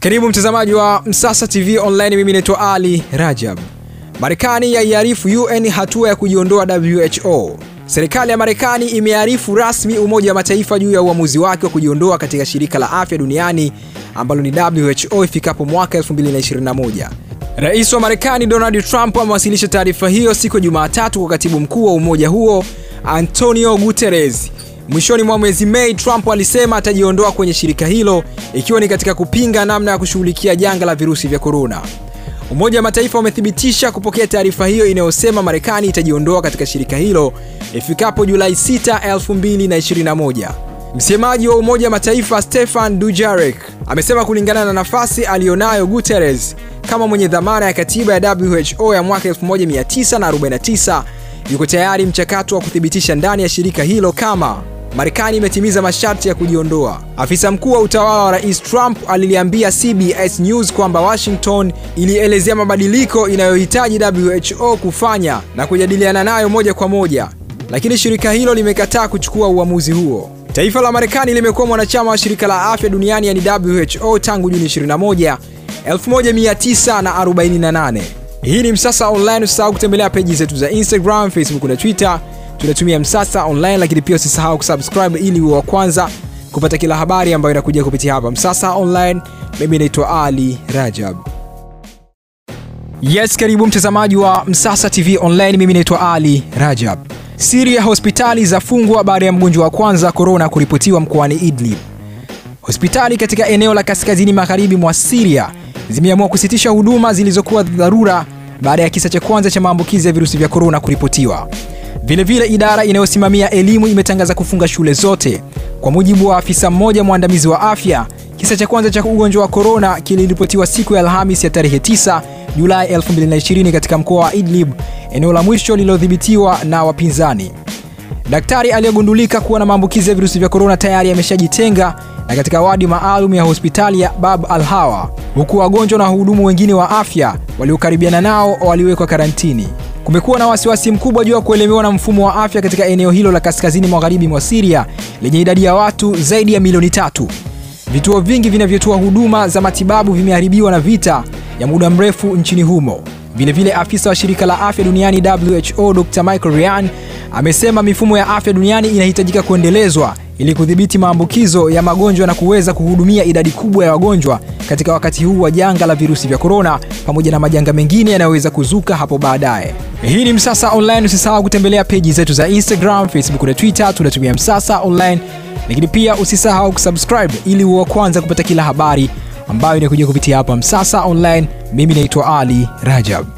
Karibu mtazamaji wa Msasa TV Online, mimi naitwa Ali Rajab. Marekani yaiarifu UN hatua ya kujiondoa WHO. Serikali ya Marekani imearifu rasmi Umoja wa Mataifa juu ya uamuzi wake wa kujiondoa katika shirika la afya duniani ambalo ni WHO ifikapo mwaka 2021. Rais wa Marekani Donald Trump amewasilisha taarifa hiyo siku ya Jumatatu kwa katibu mkuu wa umoja huo Antonio Guterres. Mwishoni mwa mwezi Mei, Trump alisema atajiondoa kwenye shirika hilo ikiwa ni katika kupinga namna ya kushughulikia janga la virusi vya korona. Umoja wa Mataifa umethibitisha kupokea taarifa hiyo inayosema Marekani itajiondoa katika shirika hilo ifikapo Julai 6, 2021. Msemaji wa Umoja wa Mataifa Stefan Dujarric amesema kulingana na nafasi aliyonayo Guterres kama mwenye dhamana ya katiba ya WHO ya mwaka 1949 yuko tayari mchakato wa kuthibitisha ndani ya shirika hilo kama Marekani imetimiza masharti ya kujiondoa. Afisa mkuu wa utawala wa Rais Trump aliliambia CBS News kwamba Washington ilielezea mabadiliko inayohitaji WHO kufanya na kujadiliana nayo moja kwa moja, lakini shirika hilo limekataa kuchukua uamuzi huo. Taifa la Marekani limekuwa mwanachama wa shirika la afya duniani yani WHO tangu Juni 21, 1948. Hii ni Msasa Online. Usisahau kutembelea peji zetu za Instagram, Facebook na Twitter. Tunatumia Msasa Online, lakini pia usisahau kusubscribe ili uwe wa kwanza kupata kila habari ambayo inakuja kupitia hapa Msasa Online. Mimi naitwa Ali Rajab. Yes, karibu mtazamaji wa Msasa TV Online. Mimi naitwa Ali Rajab. Siri ya hospitali zafungwa baada ya mgonjwa wa kwanza korona kuripotiwa mkoani Idlib. Hospitali katika eneo la kaskazini magharibi mwa Siria zimeamua kusitisha huduma zilizokuwa dharura baada ya kisa cha kwanza cha maambukizi ya virusi vya korona kuripotiwa. Vilevile, idara inayosimamia elimu imetangaza kufunga shule zote. Kwa mujibu wa afisa mmoja mwandamizi wa afya, kisa cha kwanza cha ugonjwa wa korona kiliripotiwa siku ya Alhamis ya tarehe 9 Julai 2020 katika mkoa wa Idlib, eneo la mwisho lililodhibitiwa na wapinzani. Daktari aliyegundulika kuwa na maambukizi ya virusi vya korona tayari ameshajitenga na katika wadi maalum ya hospitali ya Bab al Hawa, huku wagonjwa na wahudumu wengine wa afya waliokaribiana nao waliwekwa karantini. Kumekuwa na wasiwasi mkubwa juu ya kuelemewa na mfumo wa afya katika eneo hilo la kaskazini magharibi mwa Syria lenye idadi ya watu zaidi ya milioni tatu. Vituo vingi vinavyotoa huduma za matibabu vimeharibiwa na vita ya muda mrefu nchini humo. Vilevile, afisa wa shirika la afya duniani WHO Dr Michael Ryan amesema mifumo ya afya duniani inahitajika kuendelezwa ili kudhibiti maambukizo ya magonjwa na kuweza kuhudumia idadi kubwa ya wagonjwa katika wakati huu wa janga la virusi vya korona pamoja na majanga mengine yanayoweza kuzuka hapo baadaye. Hii ni Msasa Online. Usisahau kutembelea peji zetu za Instagram, Facebook na Twitter, tunatumia Msasa Online, lakini pia usisahau kusubscribe ili uwe wa kwanza kupata kila habari ambayo inakuja kupitia hapa Msasa Online. Mimi naitwa Ali Rajab.